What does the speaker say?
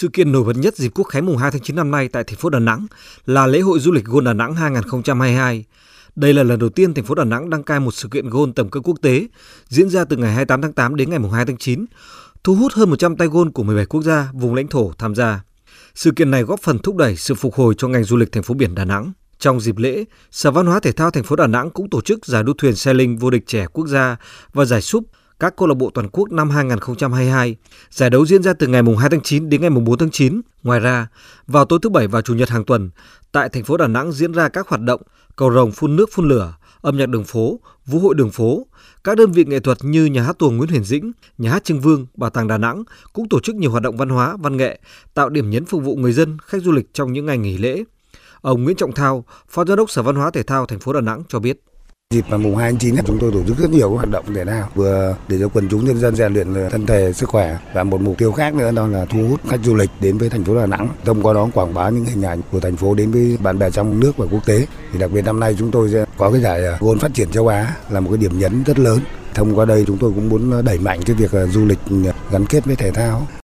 Sự kiện nổi bật nhất dịp Quốc khánh mùng 2 tháng 9 năm nay tại thành phố Đà Nẵng là lễ hội du lịch Gôn Đà Nẵng 2022. Đây là lần đầu tiên thành phố Đà Nẵng đăng cai một sự kiện gôn tầm cỡ quốc tế diễn ra từ ngày 28 tháng 8 đến ngày mùng 2 tháng 9, thu hút hơn 100 tay gôn của 17 quốc gia, vùng lãnh thổ tham gia. Sự kiện này góp phần thúc đẩy sự phục hồi cho ngành du lịch thành phố biển Đà Nẵng. Trong dịp lễ, Sở Văn hóa Thể thao thành phố Đà Nẵng cũng tổ chức giải đua thuyền sailing vô địch trẻ quốc gia và giải súp các câu lạc bộ toàn quốc năm 2022. Giải đấu diễn ra từ ngày 2 tháng 9 đến ngày 4 tháng 9. Ngoài ra, vào tối thứ Bảy và Chủ nhật hàng tuần, tại thành phố Đà Nẵng diễn ra các hoạt động cầu rồng phun nước phun lửa, âm nhạc đường phố, vũ hội đường phố. Các đơn vị nghệ thuật như nhà hát tuồng Nguyễn Huyền Dĩnh, nhà hát Trưng Vương, Bảo tàng Đà Nẵng cũng tổ chức nhiều hoạt động văn hóa, văn nghệ, tạo điểm nhấn phục vụ người dân, khách du lịch trong những ngày nghỉ lễ. Ông Nguyễn Trọng Thao, Phó Giám đốc Sở Văn hóa Thể thao thành phố Đà Nẵng cho biết. Dịp mà mùng 2 tháng 9 chúng tôi tổ chức rất nhiều hoạt động thể thao vừa để cho quần chúng nhân dân rèn luyện thân thể, sức khỏe và một mục tiêu khác nữa, đó là thu hút khách du lịch đến với thành phố Đà Nẵng thông qua đó quảng bá những hình ảnh của thành phố đến với bạn bè trong nước và quốc tế. Thì đặc biệt năm nay chúng tôi sẽ có cái giải à, gôn phát triển châu Á là một cái điểm nhấn rất lớn. Thông qua đây chúng tôi cũng muốn à, đẩy mạnh cái việc à, du lịch gắn kết với thể thao.